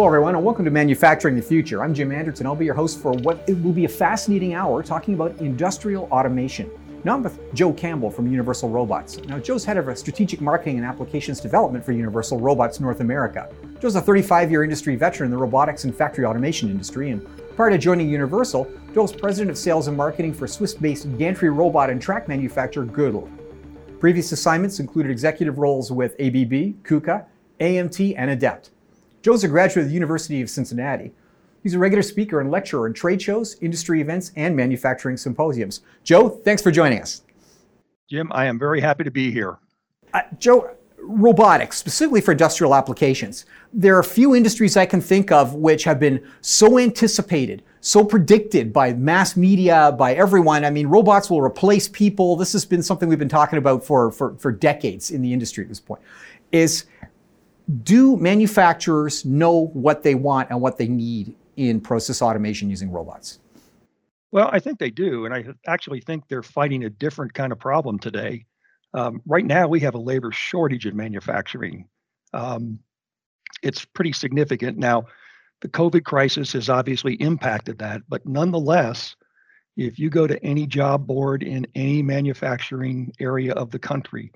Hello, everyone, and welcome to Manufacturing the Future. I'm Jim Anderson. I'll be your host for what it will be a fascinating hour talking about industrial automation. Now I'm with Joe Campbell from Universal Robots. Now, Joe's head of strategic marketing and applications development for Universal Robots North America. Joe's a 35 year industry veteran in the robotics and factory automation industry, and prior to joining Universal, Joe's president of sales and marketing for Swiss based gantry robot and track manufacturer Güdel. Previous assignments included executive roles with ABB, KUKA, AMT, and Adept. Joe's a graduate of the University of Cincinnati. He's a regular speaker and lecturer in trade shows, industry events, and manufacturing symposiums. Joe, thanks for joining us. Jim, I am very happy to be here. Uh, Joe, robotics, specifically for industrial applications, there are few industries I can think of which have been so anticipated, so predicted by mass media, by everyone. I mean, robots will replace people. This has been something we've been talking about for, for, for decades in the industry at this point. Is do manufacturers know what they want and what they need in process automation using robots? Well, I think they do. And I actually think they're fighting a different kind of problem today. Um, right now, we have a labor shortage in manufacturing. Um, it's pretty significant. Now, the COVID crisis has obviously impacted that, but nonetheless, if you go to any job board in any manufacturing area of the country,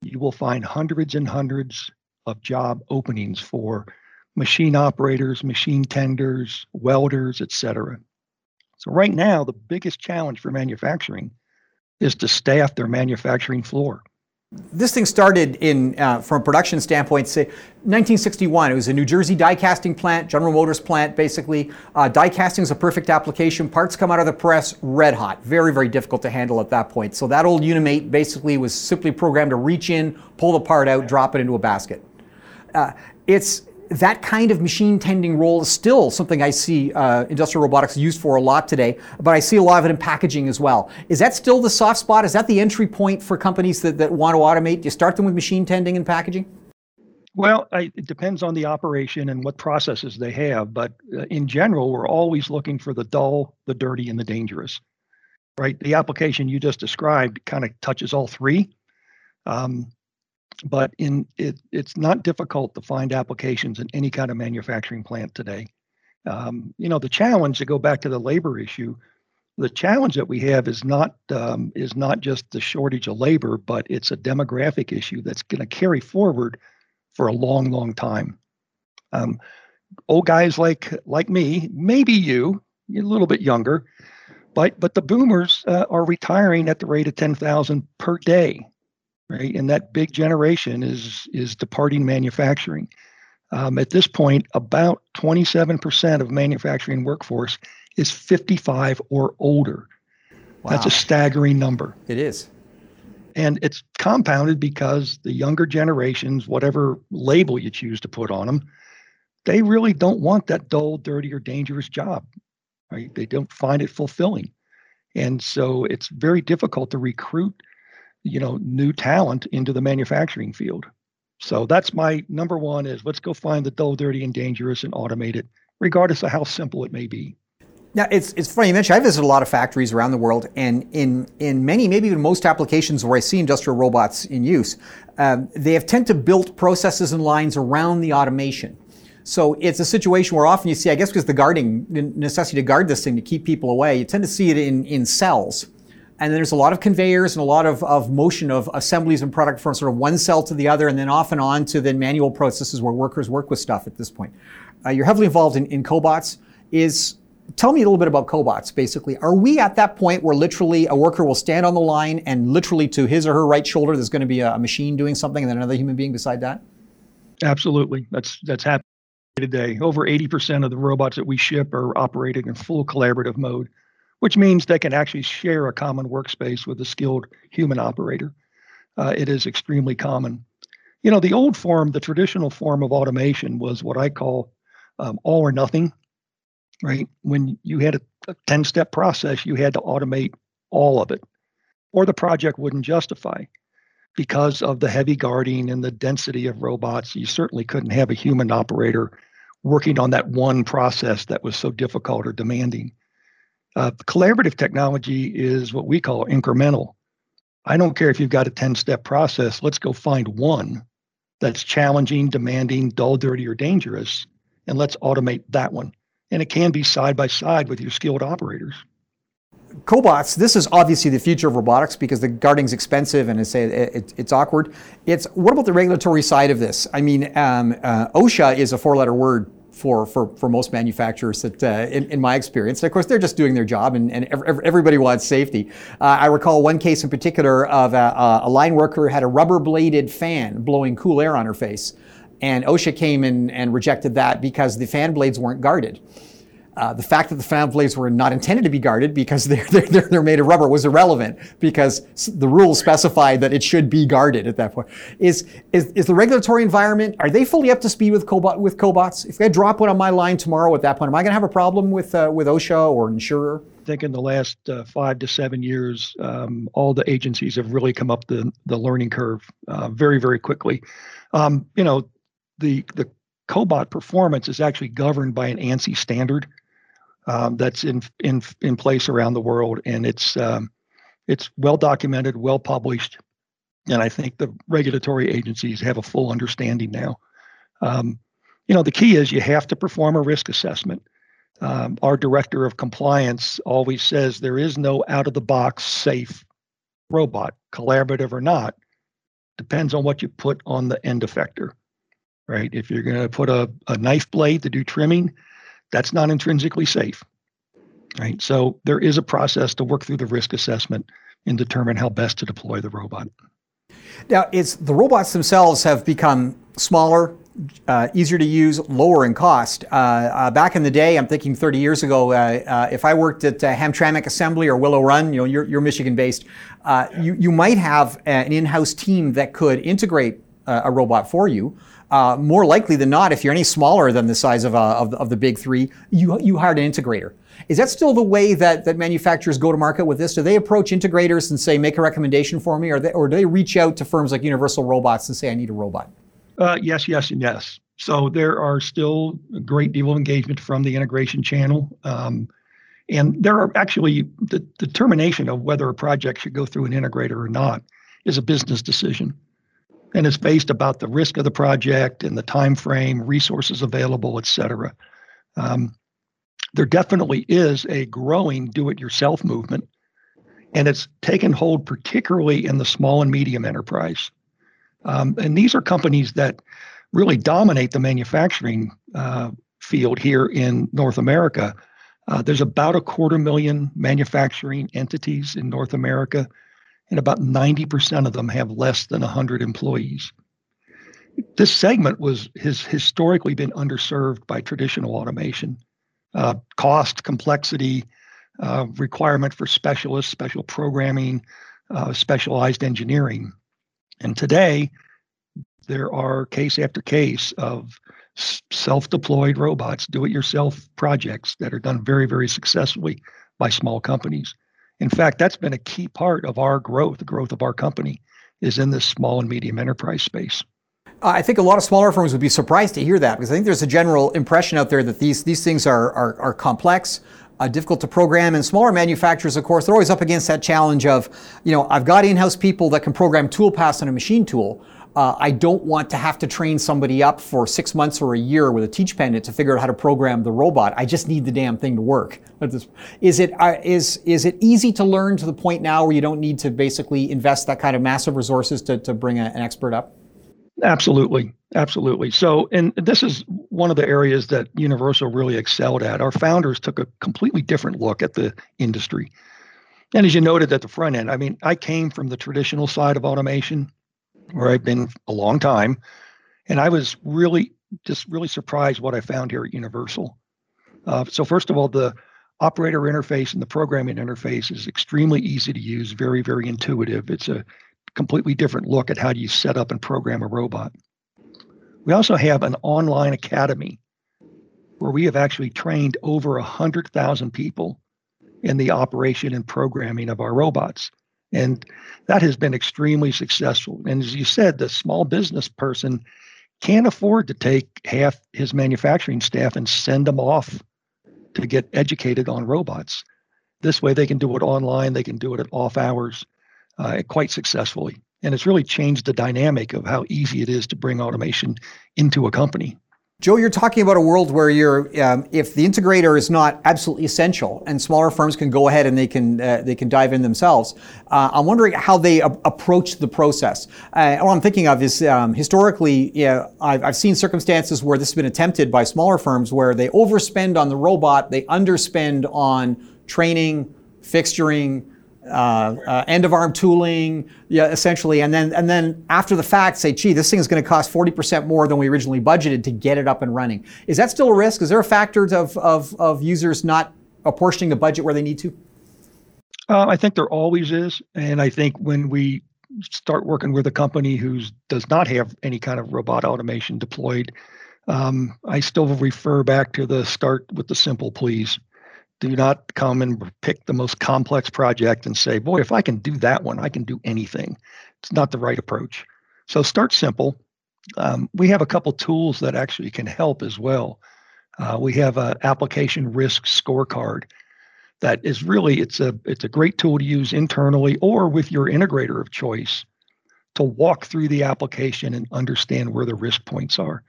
you will find hundreds and hundreds of job openings for machine operators, machine tenders, welders, etc. So right now, the biggest challenge for manufacturing is to staff their manufacturing floor. This thing started in, uh, from a production standpoint, say 1961. It was a New Jersey die casting plant, General Motors plant, basically. Uh, die casting is a perfect application. Parts come out of the press red hot. Very, very difficult to handle at that point. So that old Unimate basically was simply programmed to reach in, pull the part out, drop it into a basket. Uh, it's that kind of machine tending role is still something I see uh, industrial robotics used for a lot today, but I see a lot of it in packaging as well. Is that still the soft spot? Is that the entry point for companies that, that want to automate? Do you start them with machine tending and packaging? Well, I, it depends on the operation and what processes they have, but uh, in general, we're always looking for the dull, the dirty, and the dangerous. Right? The application you just described kind of touches all three. Um, but in it, it's not difficult to find applications in any kind of manufacturing plant today. Um, you know, the challenge to go back to the labor issue, the challenge that we have is not um, is not just the shortage of labor, but it's a demographic issue that's going to carry forward for a long, long time. Um, old guys like like me, maybe you, you're a little bit younger, but but the boomers uh, are retiring at the rate of ten thousand per day right? And that big generation is is departing manufacturing. Um, at this point, about 27% of manufacturing workforce is 55 or older. Wow. That's a staggering number. It is. And it's compounded because the younger generations, whatever label you choose to put on them, they really don't want that dull, dirty, or dangerous job. Right? They don't find it fulfilling. And so it's very difficult to recruit you know new talent into the manufacturing field. So that's my number one is let's go find the dull dirty and dangerous and automate it regardless of how simple it may be. Now it's, it's funny you mentioned I visit a lot of factories around the world, and in in many, maybe even most applications where I see industrial robots in use, um, they have tend to build processes and lines around the automation. So it's a situation where often you see, I guess, because the guarding necessity to guard this thing to keep people away, you tend to see it in in cells and then there's a lot of conveyors and a lot of, of motion of assemblies and product from sort of one cell to the other and then off and on to then manual processes where workers work with stuff at this point. Uh, you're heavily involved in, in cobots. Is tell me a little bit about cobots basically. Are we at that point where literally a worker will stand on the line and literally to his or her right shoulder there's going to be a, machine doing something and then another human being beside that? Absolutely. That's that's happening today. Over 80% of the robots that we ship are operating in full collaborative mode which means they can actually share a common workspace with a skilled human operator. Uh, it is extremely common. You know, the old form, the traditional form of automation was what I call um, all or nothing, right? When you had a 10 step process, you had to automate all of it, or the project wouldn't justify. Because of the heavy guarding and the density of robots, you certainly couldn't have a human operator working on that one process that was so difficult or demanding. Uh, collaborative technology is what we call incremental. I don't care if you've got a 10 step process, let's go find one that's challenging, demanding, dull, dirty, or dangerous, and let's automate that one. And it can be side by side with your skilled operators. Cobots, this is obviously the future of robotics because the guarding's expensive and it's, it, it's awkward. It's what about the regulatory side of this? I mean, um, uh, OSHA is a four-letter word for, for, for most manufacturers that, uh, in, in, my experience. And of course, they're just doing their job and, and everybody wants safety. Uh, I recall one case in particular of a, a line worker had a rubber bladed fan blowing cool air on her face. And OSHA came in and rejected that because the fan blades weren't guarded. Uh, the fact that the fan blades were not intended to be guarded because they're, they're, they're made of rubber was irrelevant because the rules specified that it should be guarded at that point. Is, is, is the regulatory environment, are they fully up to speed with, cobot, with cobots? If I drop one on my line tomorrow at that point, am I going to have a problem with, uh, with OSHA or insurer? I think in the last uh, five to seven years, um, all the agencies have really come up the, the learning curve uh, very, very quickly. Um, you know, the, the cobot performance is actually governed by an ANSI standard um, that's in in in place around the world, and it's um, it's well documented, well published, and I think the regulatory agencies have a full understanding now. Um, you know, the key is you have to perform a risk assessment. Um, our director of compliance always says there is no out of the box safe robot, collaborative or not. Depends on what you put on the end effector, right? If you're going to put a, a knife blade to do trimming, that's not intrinsically safe. Right. So there is a process to work through the risk assessment and determine how best to deploy the robot. Now, it's the robots themselves have become smaller, uh, easier to use, lower in cost. Uh, uh, back in the day, I'm thinking 30 years ago, uh, uh, if I worked at uh, Hamtramck Assembly or Willow Run, you know, you're, you're Michigan-based, you, you might have an in-house team that could integrate a robot for you. Uh, more likely than not, if you're any smaller than the size of, uh, of, the, of, the, big three, you, you hired an integrator. Is that still the way that, that manufacturers go to market with this? Do they approach integrators and say, make a recommendation for me? Or, they, or do they reach out to firms like Universal Robots and say, I need a robot? Uh, yes, yes, and yes. So there are still a great deal of engagement from the integration channel. Um, and there are actually the determination of whether a project should go through an integrator or not is a business decision and it's based about the risk of the project and the time frame, resources available, et cetera. Um, there definitely is a growing do-it-yourself movement, and it's taken hold particularly in the small and medium enterprise. Um, and these are companies that really dominate the manufacturing uh, field here in North America. Uh, there's about a quarter million manufacturing entities in North America and about 90% of them have less than 100 employees. This segment was has historically been underserved by traditional automation. Uh, cost, complexity, uh, requirement for specialists, special programming, uh, specialized engineering. And today, there are case after case of self deployed robots, do it yourself projects that are done very, very successfully by small companies. In fact, that's been a key part of our growth, the growth of our company, is in this small and medium enterprise space. I think a lot of smaller firms would be surprised to hear that because I think there's a general impression out there that these these things are are, are complex, uh, difficult to program, and smaller manufacturers, of course, they're always up against that challenge of, you know, I've got in-house people that can program tool paths on a machine tool, uh, I don't want to have to train somebody up for six months or a year with a teach pendant to figure out how to program the robot. I just need the damn thing to work. Is it uh, is is it easy to learn to the point now where you don't need to basically invest that kind of massive resources to to bring a, an expert up? Absolutely, absolutely. So, and this is one of the areas that Universal really excelled at. Our founders took a completely different look at the industry. And as you noted at the front end, I mean, I came from the traditional side of automation where I've been a long time. And I was really just really surprised what I found here at Universal. Uh, so first of all, the operator interface and the programming interface is extremely easy to use, very, very intuitive. It's a completely different look at how do you set up and program a robot. We also have an online academy where we have actually trained over 100,000 people in the operation and programming of our robots. And that has been extremely successful. And as you said, the small business person can't afford to take half his manufacturing staff and send them off to get educated on robots. This way, they can do it online, they can do it at off hours uh, quite successfully. And it's really changed the dynamic of how easy it is to bring automation into a company. Joe, you're talking about a world where you're, um, if the integrator is not absolutely essential, and smaller firms can go ahead and they can uh, they can dive in themselves. Uh, I'm wondering how they a- approach the process. Uh, what I'm thinking of is um, historically, I've, I've seen circumstances where this has been attempted by smaller firms where they overspend on the robot, they underspend on training, fixturing, uh, uh, end of arm tooling, yeah, essentially, and then and then after the fact say, gee, this thing is going to cost 40% more than we originally budgeted to get it up and running. Is that still a risk? Is there a factor of of, of users not apportioning the budget where they need to? Uh, I think there always is, and I think when we start working with a company who does not have any kind of robot automation deployed, um, I still refer back to the start with the simple, please do not come and pick the most complex project and say, boy, if I can do that one, I can do anything. It's not the right approach. So start simple. Um, we have a couple tools that actually can help as well. Uh, we have an application risk scorecard that is really it's a it's a great tool to use internally or with your integrator of choice to walk through the application and understand where the risk points are.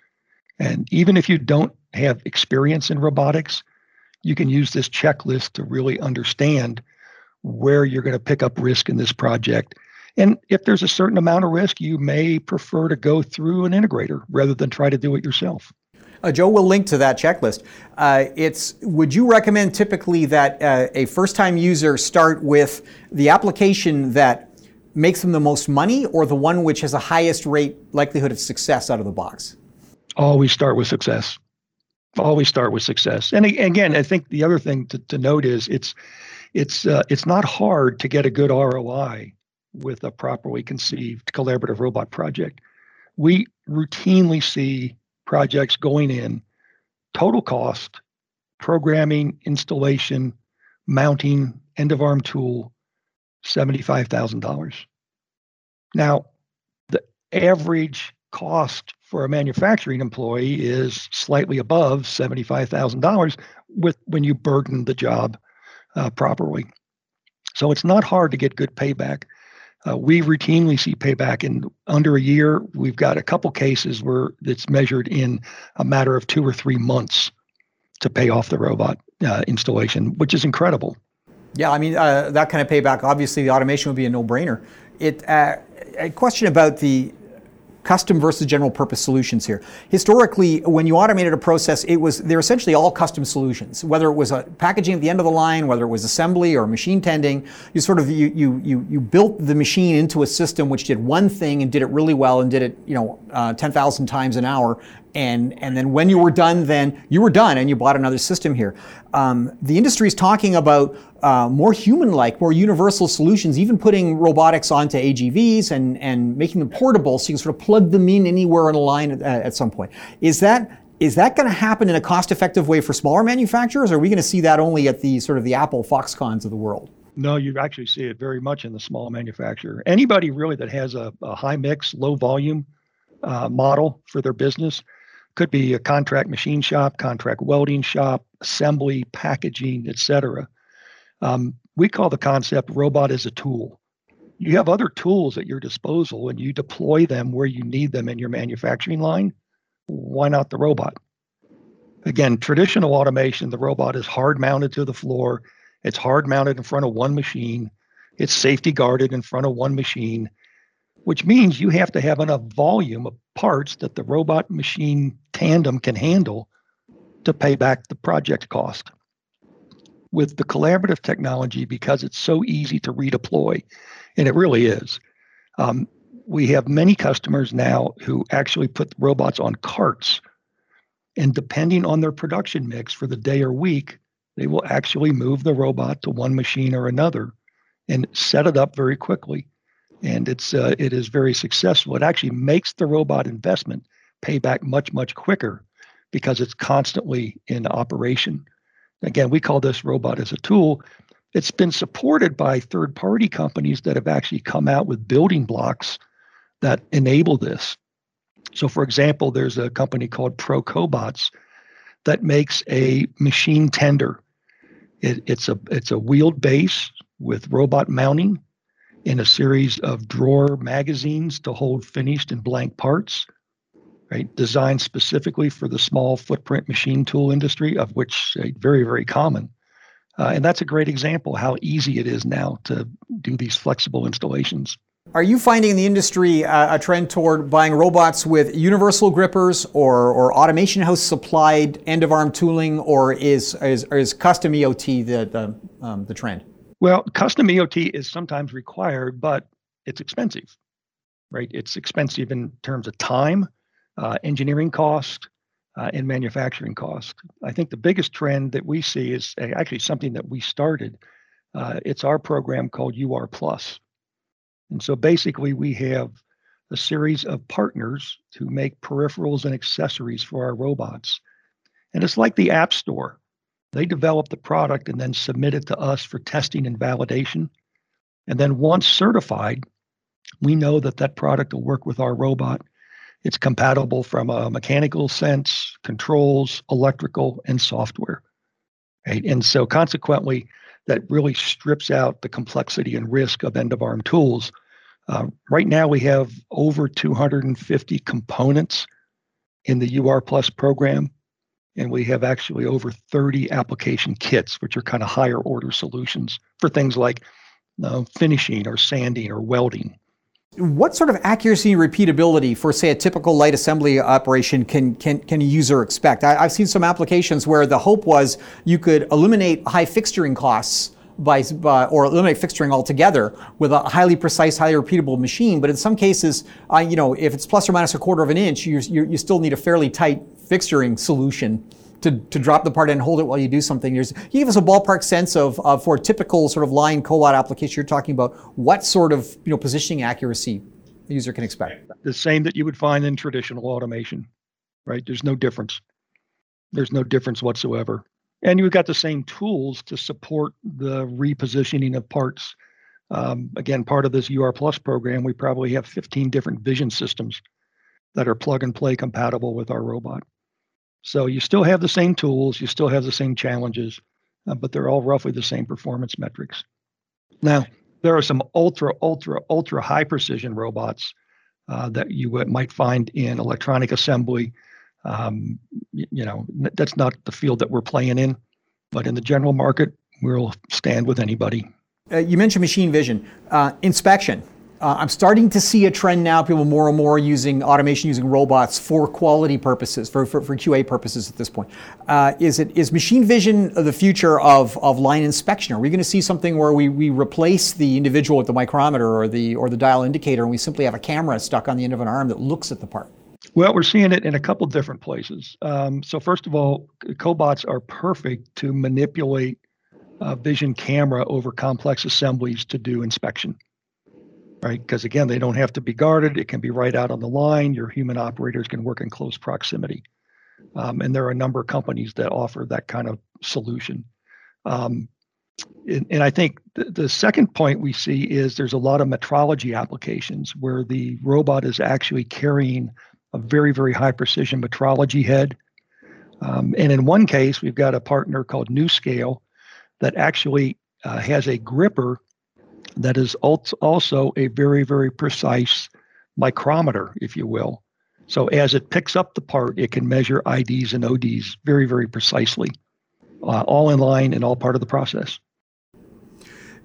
And even if you don't have experience in robotics, you can use this checklist to really understand where you're going to pick up risk in this project. And if there's a certain amount of risk, you may prefer to go through an integrator rather than try to do it yourself. Uh, Joe will link to that checklist. Uh, it's would you recommend typically that uh, a first-time user start with the application that makes them the most money, or the one which has the highest rate likelihood of success out of the box? Always start with success always start with success. And again, I think the other thing to, to note is it's it's uh, it's not hard to get a good ROI with a properly conceived collaborative robot project. We routinely see projects going in total cost, programming, installation, mounting, end of arm tool, $75,000. Now, the average cost for a manufacturing employee is slightly above $75,000 with when you burden the job uh, properly. So it's not hard to get good payback. Uh, we routinely see payback in under a year. We've got a couple cases where it's measured in a matter of two or three months to pay off the robot uh, installation, which is incredible. Yeah, I mean uh, that kind of payback. Obviously, the automation would be a no-brainer. It uh, a question about the custom versus general purpose solutions here. Historically, when you automated a process, it was they're essentially all custom solutions. Whether it was a packaging at the end of the line, whether it was assembly or machine tending, you sort of you you you, you built the machine into a system which did one thing and did it really well and did it you know uh, ten thousand times an hour, and and then when you were done, then you were done, and you bought another system here. Um, the industry is talking about uh, more human-like, more universal solutions, even putting robotics onto AGVs and and making them portable, so you can sort of plug them in anywhere on a line at, at some point. Is that is that going to happen in a cost-effective way for smaller manufacturers, or are we going to see that only at the sort of the Apple Foxconns of the world? No, you actually see it very much in the small manufacturer. Anybody really that has a, a high mix, low volume uh, model for their business could be a contract machine shop, contract welding shop, assembly, packaging, etc. Um, we call the concept robot as a tool. You have other tools at your disposal and you deploy them where you need them in your manufacturing line. Why not the robot? Again, traditional automation, the robot is hard mounted to the floor. It's hard mounted in front of one machine. It's safety guarded in front of one machine which means you have to have enough volume of parts that the robot machine tandem can handle to pay back the project cost. With the collaborative technology, because it's so easy to redeploy, and it really is, um, we have many customers now who actually put robots on carts. And depending on their production mix for the day or week, they will actually move the robot to one machine or another and set it up very quickly and it's uh, it is very successful. It actually makes the robot investment pay back much much quicker because it's constantly in operation. Again, we call this robot as a tool. It's been supported by third party companies that have actually come out with building blocks that enable this. So, for example, there's a company called ProCobots that makes a machine tender. It, it's a it's a wheeled base with robot mounting in a series of drawer magazines to hold finished and blank parts. right? Designed specifically for the small footprint machine tool industry, of which uh, very, very common. Uh, and that's a great example how easy it is now to do these flexible installations. Are you finding in the industry uh, a trend toward buying robots with universal grippers or, or automation house supplied end of arm tooling, or is, is, is custom EOT the, the, um, the trend? Well, custom EOT is sometimes required, but it's expensive, right? It's expensive in terms of time, uh, engineering cost, uh, and manufacturing cost. I think the biggest trend that we see is actually something that we started. Uh, it's our program called UR Plus. And so basically, we have a series of partners who make peripherals and accessories for our robots. And it's like the App Store. They develop the product and then submit it to us for testing and validation. And then once certified, we know that that product will work with our robot it's compatible from a mechanical sense, controls, electrical, and software. Right? And so consequently, that really strips out the complexity and risk of end of arm tools. Uh, right now, we have over 250 components in the UR Plus program, and we have actually over 30 application kits, which are kind of higher order solutions for things like uh, finishing or sanding or welding. What sort of accuracy and repeatability for, say, a typical light assembly operation can, can, can a user expect? I, have seen some applications where the hope was you could eliminate high fixturing costs by, uh, or eliminate fixturing altogether with a highly precise, highly repeatable machine. But in some cases, uh, you know, if it's plus or minus a quarter of an inch, you, you, you still need a fairly tight fixturing solution to, to drop the part and hold it while you do something. There's, you give us a ballpark sense of, of for a typical sort of line cobot application you're talking about, what sort of you know positioning accuracy the user can expect? The same that you would find in traditional automation, right? There's no difference. There's no difference whatsoever. And you've got the same tools to support the repositioning of parts. Um, again, part of this UR Plus program, we probably have 15 different vision systems that are plug and play compatible with our robot. So you still have the same tools, you still have the same challenges, uh, but they're all roughly the same performance metrics. Now, there are some ultra, ultra, ultra high precision robots uh, that you might find in electronic assembly. Um, you, you know, that's not the field that we're playing in, but in the general market, we'll stand with anybody. Uh, you mentioned machine vision. Uh, inspection. Uh, I'm starting to see a trend now, people more and more using automation, using robots for quality purposes, for, for, for QA purposes at this point. Uh, is it is machine vision the future of, of line inspection? Are we going to see something where we, we replace the individual with the micrometer or the or the dial indicator and we simply have a camera stuck on the end of an arm that looks at the part? Well, we're seeing it in a couple different places. Um, so first of all, cobots are perfect to manipulate uh, vision camera over complex assemblies to do inspection right? Because again, they don't have to be guarded. It can be right out on the line. Your human operators can work in close proximity. Um, and there are a number of companies that offer that kind of solution. Um, and, and, I think the, the second point we see is there's a lot of metrology applications where the robot is actually carrying a very, very high precision metrology head. Um, and in one case, we've got a partner called New Scale that actually uh, has a gripper that is also a very, very precise micrometer, if you will. So as it picks up the part, it can measure IDs and ODs very, very precisely, uh, all in line and all part of the process.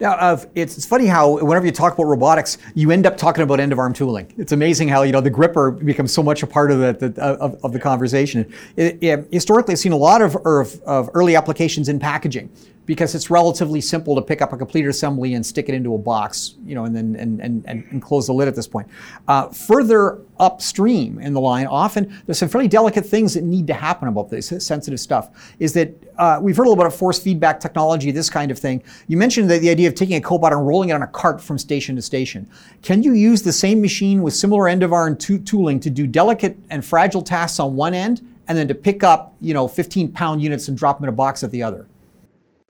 Now, uh, it's, it's funny how whenever you talk about robotics, you end up talking about end of arm tooling. It's amazing how you know the gripper becomes so much a part of the, the of, of, the conversation. It, it, historically, I've seen a lot of, of, of early applications in packaging because it's relatively simple to pick up a completed assembly and stick it into a box, you know, and then and, and, and, close the lid at this point. Uh, further upstream in the line, often there's some fairly delicate things that need to happen about this sensitive stuff. Is that uh, we've heard a little bit of force feedback technology, this kind of thing. You mentioned the, the idea of taking a cobot and rolling it on a cart from station to station. Can you use the same machine with similar end of arm to- tooling to do delicate and fragile tasks on one end, and then to pick up, you know, 15 pound units and drop them in a box at the other?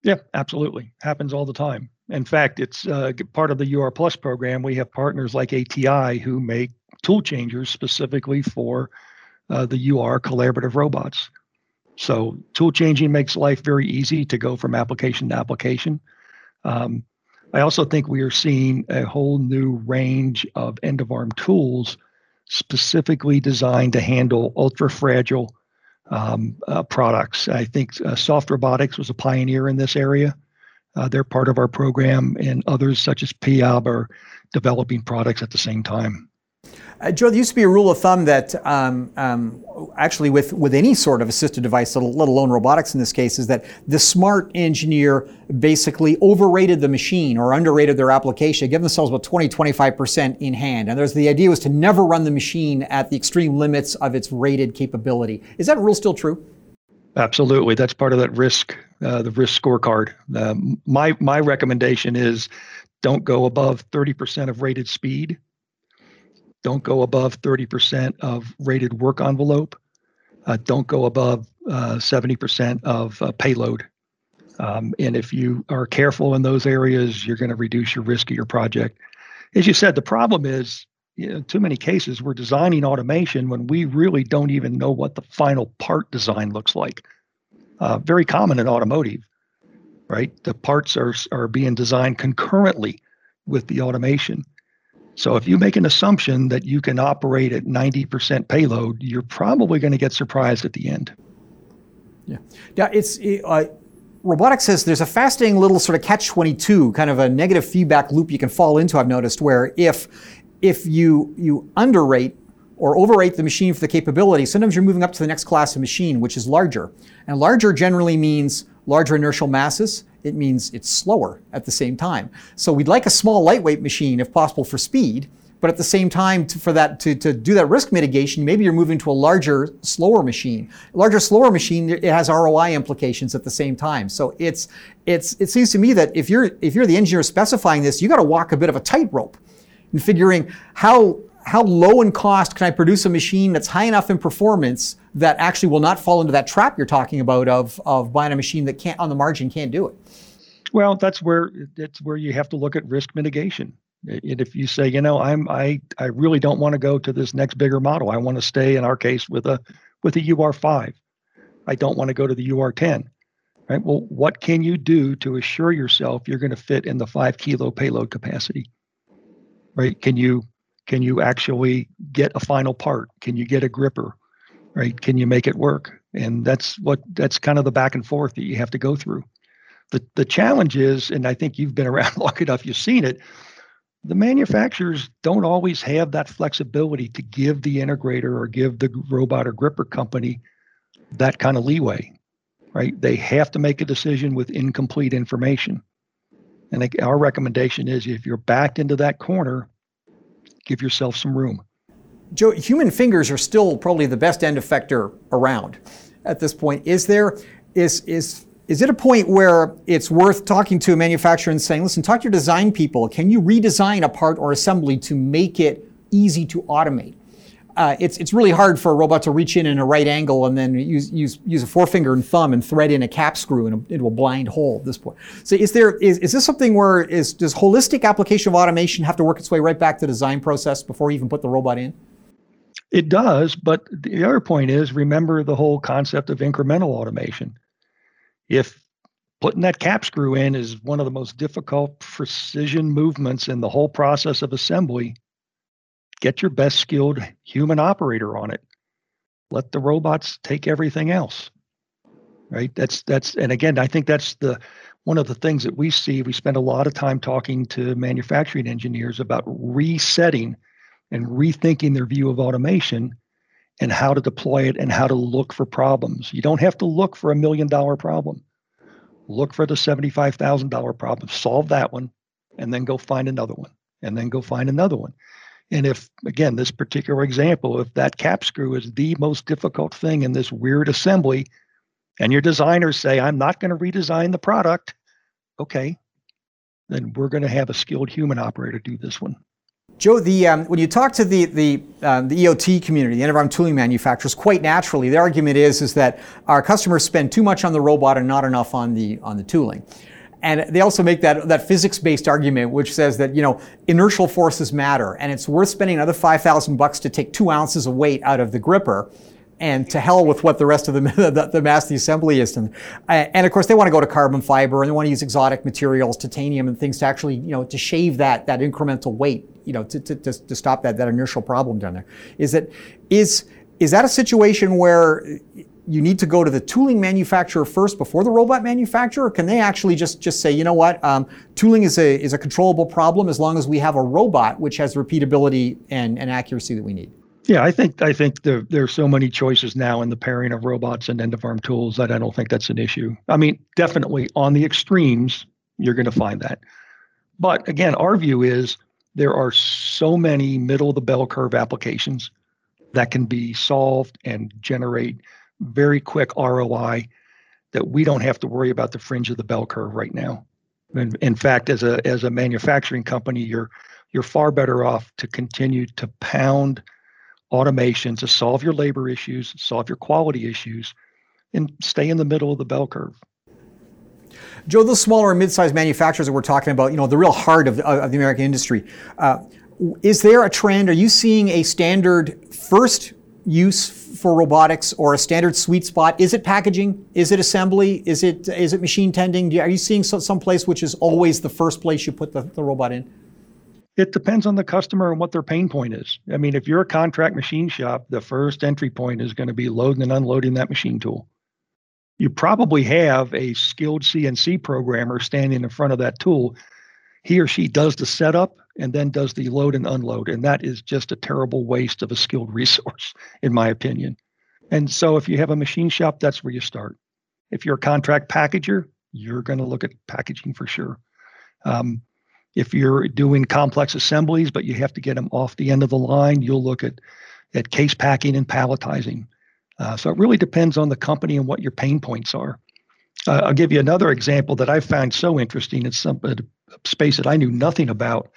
Yeah, absolutely. Happens all the time. In fact, it's uh, part of the UR Plus program. We have partners like ATI who make tool changers specifically for uh, the UR collaborative robots. So tool changing makes life very easy to go from application to application. Um, I also think we are seeing a whole new range of end of arm tools specifically designed to handle ultra fragile um, uh, products. I think uh, Soft Robotics was a pioneer in this area. Uh, they're part of our program, and others such as PIAB are developing products at the same time. Uh, Joe, there used to be a rule of thumb that um, um, actually with, with any sort of assisted device, let alone robotics in this case, is that the smart engineer basically overrated the machine or underrated their application, give themselves about 20, 25% in hand. And there's the idea was to never run the machine at the extreme limits of its rated capability. Is that rule still true? Absolutely. That's part of that risk, uh, the risk scorecard. Uh, my, my recommendation is don't go above 30% of rated speed don't go above 30% of rated work envelope. Uh, don't go above uh, 70% of uh, payload. Um, and if you are careful in those areas, you're going to reduce your risk of your project. As you said, the problem is, you know, too many cases we're designing automation when we really don't even know what the final part design looks like. Uh, very common in automotive, right? The parts are are being designed concurrently with the automation. So if you make an assumption that you can operate at 90% payload, you're probably going to get surprised at the end. Yeah. Yeah, it's uh, robotics says there's a fascinating little sort of catch 22, kind of a negative feedback loop you can fall into I've noticed where if if you you underrate or overrate the machine for the capability, sometimes you're moving up to the next class of machine, which is larger. And larger generally means larger inertial masses it means it's slower at the same time. So we'd like a small lightweight machine if possible for speed, but at the same time to, for that to, to do that risk mitigation, maybe you're moving to a larger, slower machine. A larger, slower machine, it has ROI implications at the same time. So it's it's it seems to me that if you're if you're the engineer specifying this, you got to walk a bit of a tightrope in figuring how how low in cost can I produce a machine that's high enough in performance that actually will not fall into that trap you're talking about of, of buying a machine that can't on the margin can't do it? Well, that's where it's where you have to look at risk mitigation. And if you say, you know, I'm I I really don't want to go to this next bigger model. I want to stay in our case with a with a UR5. I don't want to go to the UR10. Right? Well, what can you do to assure yourself you're going to fit in the five kilo payload capacity? Right? Can you can you actually get a final part? Can you get a gripper? Right? Can you make it work? And that's what that's kind of the back and forth that you have to go through. The the challenge is, and I think you've been around long enough, you've seen it. The manufacturers don't always have that flexibility to give the integrator or give the robot or gripper company that kind of leeway, right? They have to make a decision with incomplete information. And our recommendation is if you're backed into that corner, give yourself some room. Joe, human fingers are still probably the best end effector around at this point. Is there is is is it a point where it's worth talking to a manufacturer and saying, listen, talk to your design people. Can you redesign a part or assembly to make it easy to automate? Uh, it's, it's really hard for a robot to reach in in a right angle and then use, use, use a forefinger and thumb and thread in a cap screw in a, into a blind hole at this point. So is there, is, is this something where is, does holistic application of automation have to work its way right back to the design process before you even put the robot in? It does, but the other point is remember the whole concept of incremental automation. If putting that cap screw in is one of the most difficult precision movements in the whole process of assembly, get your best skilled human operator on it. Let the robots take everything else. Right? That's that's and again, I think that's the one of the things that we see. We spend a lot of time talking to manufacturing engineers about resetting and rethinking their view of automation and how to deploy it and how to look for problems. You don't have to look for a million dollar problem. Look for the $75,000 problem, solve that one, and then go find another one, and then go find another one. And if, again, this particular example, if that cap screw is the most difficult thing in this weird assembly, and your designers say, I'm not going to redesign the product, okay, then we're going to have a skilled human operator do this one. Joe, the, um, when you talk to the, the, um, the EOT community, the end of arm tooling manufacturers, quite naturally, the argument is, is that our customers spend too much on the robot and not enough on the, on the tooling. And they also make that, that physics-based argument, which says that, you know, inertial forces matter, and it's worth spending another 5,000 bucks to take two ounces of weight out of the gripper and to hell with what the rest of the, the, the mass the assembly is. And, and of course, they want to go to carbon fiber and they want to use exotic materials, titanium and things to actually, you know, to shave that, that incremental weight, you know, to, to, to stop that, that inertial problem down there. Is that, is, is that a situation where you need to go to the tooling manufacturer first before the robot manufacturer? Can they actually just, just say, you know what, um, tooling is a, is a controllable problem as long as we have a robot which has repeatability and, and accuracy that we need? Yeah, I think I think there there's so many choices now in the pairing of robots and end of arm tools that I don't think that's an issue. I mean, definitely on the extremes, you're going to find that. But again, our view is there are so many middle of the bell curve applications that can be solved and generate very quick ROI that we don't have to worry about the fringe of the bell curve right now. In, in fact, as a as a manufacturing company, you're you're far better off to continue to pound automation to solve your labor issues, solve your quality issues, and stay in the middle of the bell curve. Joe, those smaller and mid-sized manufacturers that we're talking about, you know, the real heart of, of the American industry, uh, is there a trend? Are you seeing a standard first use for robotics or a standard sweet spot? Is it packaging? Is it assembly? Is it is it machine tending? Are you seeing some place which is always the first place you put the, the robot in? It depends on the customer and what their pain point is. I mean, if you're a contract machine shop, the first entry point is going to be loading and unloading that machine tool. You probably have a skilled CNC programmer standing in front of that tool. He or she does the setup and then does the load and unload. And that is just a terrible waste of a skilled resource, in my opinion. And so if you have a machine shop, that's where you start. If you're a contract packager, you're going to look at packaging for sure. Um, if you're doing complex assemblies, but you have to get them off the end of the line, you'll look at, at case packing and palletizing. Uh, so it really depends on the company and what your pain points are. Uh, I'll give you another example that I found so interesting. It's some a space that I knew nothing about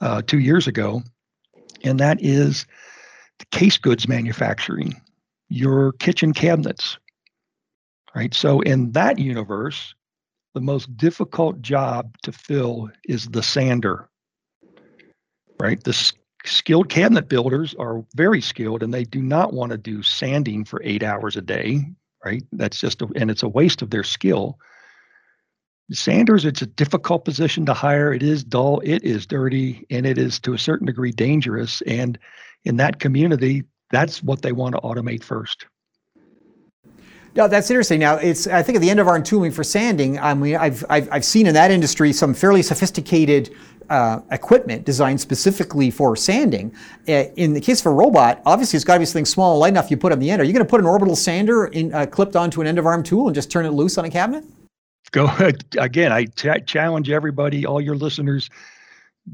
uh, two years ago, and that is case goods manufacturing, your kitchen cabinets. Right. So in that universe, the most difficult job to fill is the sander. Right? The skilled cabinet builders are very skilled and they do not want to do sanding for 8 hours a day, right? That's just a, and it's a waste of their skill. Sanders, it's a difficult position to hire. It is dull, it is dirty, and it is to a certain degree dangerous. And in that community, that's what they want to automate first. No, that's interesting. Now, it's I think at the end of our tooling for sanding, I mean, I've, I've, I've seen in that industry some fairly sophisticated uh, equipment designed specifically for sanding. Uh, in the case of a robot, obviously it's got to be something small and light enough you put on the end. Are you going to put an orbital sander in, uh, clipped onto an end of arm tool and just turn it loose on a cabinet? Go again. I t- challenge everybody, all your listeners,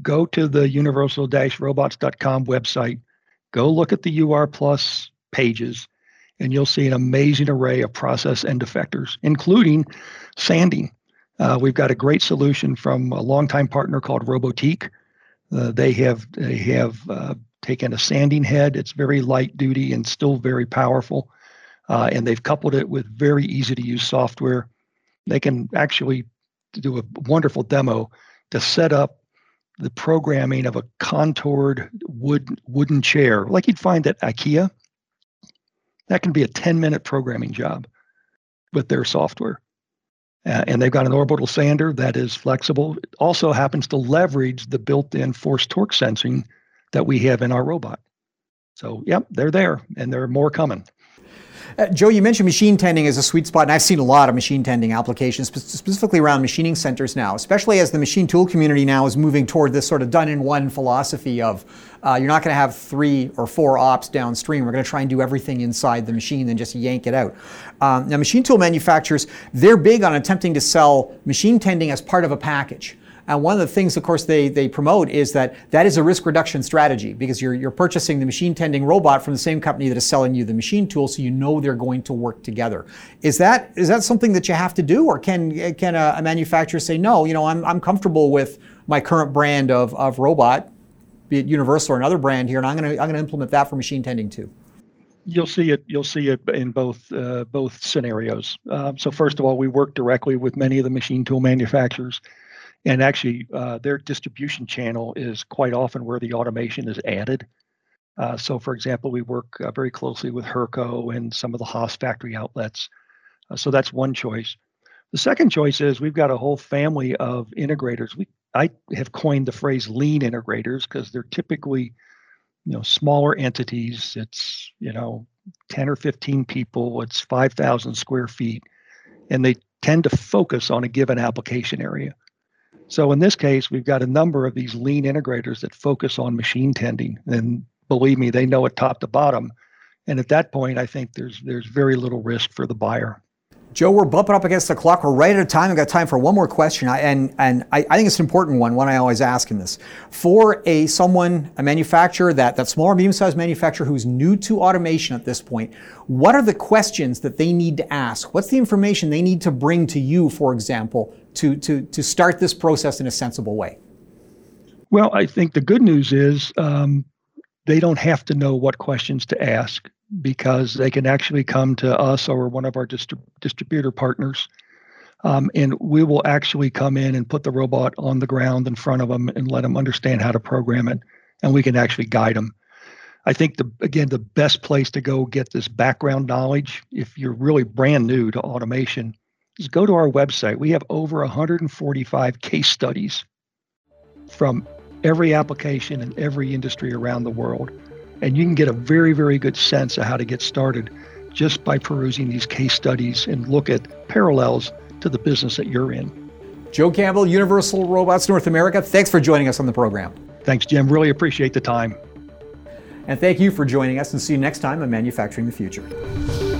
go to the universal-robots.com website. Go look at the UR Plus pages and you'll see an amazing array of process end effectors, including sanding. Uh, we've got a great solution from a longtime partner called Robotiq. Uh, they have they have uh, taken a sanding head. It's very light duty and still very powerful, uh, and they've coupled it with very easy to use software. They can actually do a wonderful demo to set up the programming of a contoured wood wooden chair, like you'd find at IKEA that can be a 10 minute programming job with their software. Uh, and they've got an orbital sander that is flexible. It also happens to leverage the built in force torque sensing that we have in our robot. So, yep, they're there and there are more coming. Uh, Joe, you mentioned machine tending as a sweet spot, and I've seen a lot of machine tending applications, specifically around machining centers now, especially as the machine tool community now is moving toward this sort of done in one philosophy of uh, you're not going to have three or four ops downstream. We're going to try and do everything inside the machine and just yank it out. Um, now, machine tool manufacturers, they're big on attempting to sell machine tending as part of a package. And one of the things, of course, they, they promote is that that is a risk reduction strategy because you're, you're purchasing the machine tending robot from the same company that is selling you the machine tool, so you know they're going to work together. Is that is that something that you have to do, or can can a, a manufacturer say no? You know, I'm, I'm comfortable with my current brand of, of robot, be it Universal or another brand here, and I'm going to I'm to implement that for machine tending too you'll see it you'll see it in both uh, both scenarios um, so first of all we work directly with many of the machine tool manufacturers and actually uh, their distribution channel is quite often where the automation is added. Uh, so, for example, we work uh, very closely with Hurco and some of the Haas factory outlets. Uh, so that's one choice. The second choice is we've got a whole family of integrators. We I have coined the phrase lean integrators because they're typically, you know, smaller entities. It's you know, 10 or 15 people. It's 5,000 square feet, and they tend to focus on a given application area. So in this case, we've got a number of these lean integrators that focus on machine tending, and believe me, they know it top to bottom. And at that point, I think there's there's very little risk for the buyer. Joe, we're bumping up against the clock. We're right at a time. I've got time for one more question, I, and and I, I, think it's an important one. One I always ask in this: for a someone, a manufacturer that that small or medium-sized manufacturer who's new to automation at this point, what are the questions that they need to ask? What's the information they need to bring to you, for example, to to to start this process in a sensible way? Well, I think the good news is um, they don't have to know what questions to ask because they can actually come to us or one of our distri- distributor partners. Um, and we will actually come in and put the robot on the ground in front of them and let them understand how to program it. And we can actually guide them. I think the again the best place to go get this background knowledge if you're really brand new to automation is go to our website. We have over 145 case studies from every application and every industry around the world. And you can get a very, very good sense of how to get started just by perusing these case studies and look at parallels to the business that you're in. Joe Campbell, Universal Robots North America, thanks for joining us on the program. Thanks, Jim. Really appreciate the time. And thank you for joining us and see you next time on Manufacturing the Future.